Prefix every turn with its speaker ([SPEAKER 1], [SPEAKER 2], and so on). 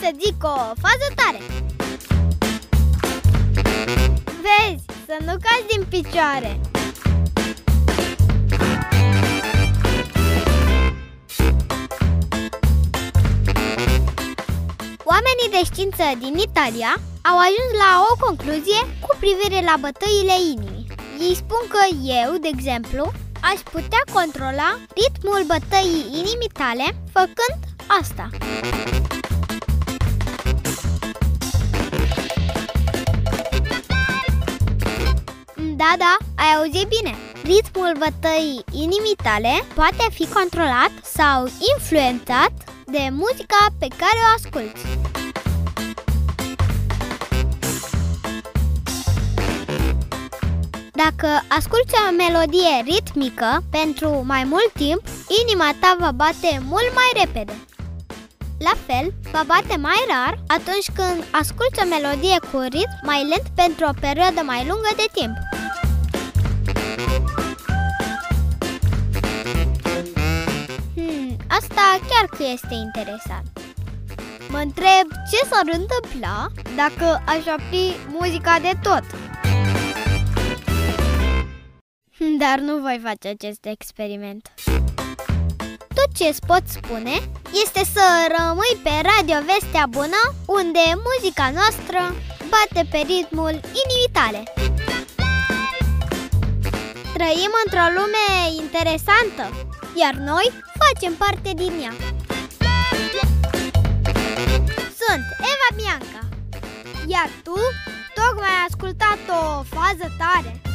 [SPEAKER 1] să zic o fază tare Vezi, să nu cazi din picioare Oamenii de știință din Italia au ajuns la o concluzie cu privire la bătăile inimii. Ei spun că eu, de exemplu, aș putea controla ritmul bătăii inimii tale făcând asta. Da, da, ai auzit bine. Ritmul bătăii inimii tale poate fi controlat sau influențat de muzica pe care o asculți. Dacă asculți o melodie ritmică pentru mai mult timp, inima ta va bate mult mai repede. La fel, va bate mai rar atunci când asculți o melodie cu ritm mai lent pentru o perioadă mai lungă de timp. Asta chiar că este interesant. Mă întreb ce s-ar întâmpla dacă aș opri muzica de tot. Dar nu voi face acest experiment. Tot ce îți pot spune este să rămâi pe Radio Vestea Bună, unde muzica noastră bate pe ritmul inimii tale. Trăim într-o lume interesantă, iar noi facem parte din ea. Sunt Eva Bianca, iar tu tocmai ai ascultat o fază tare.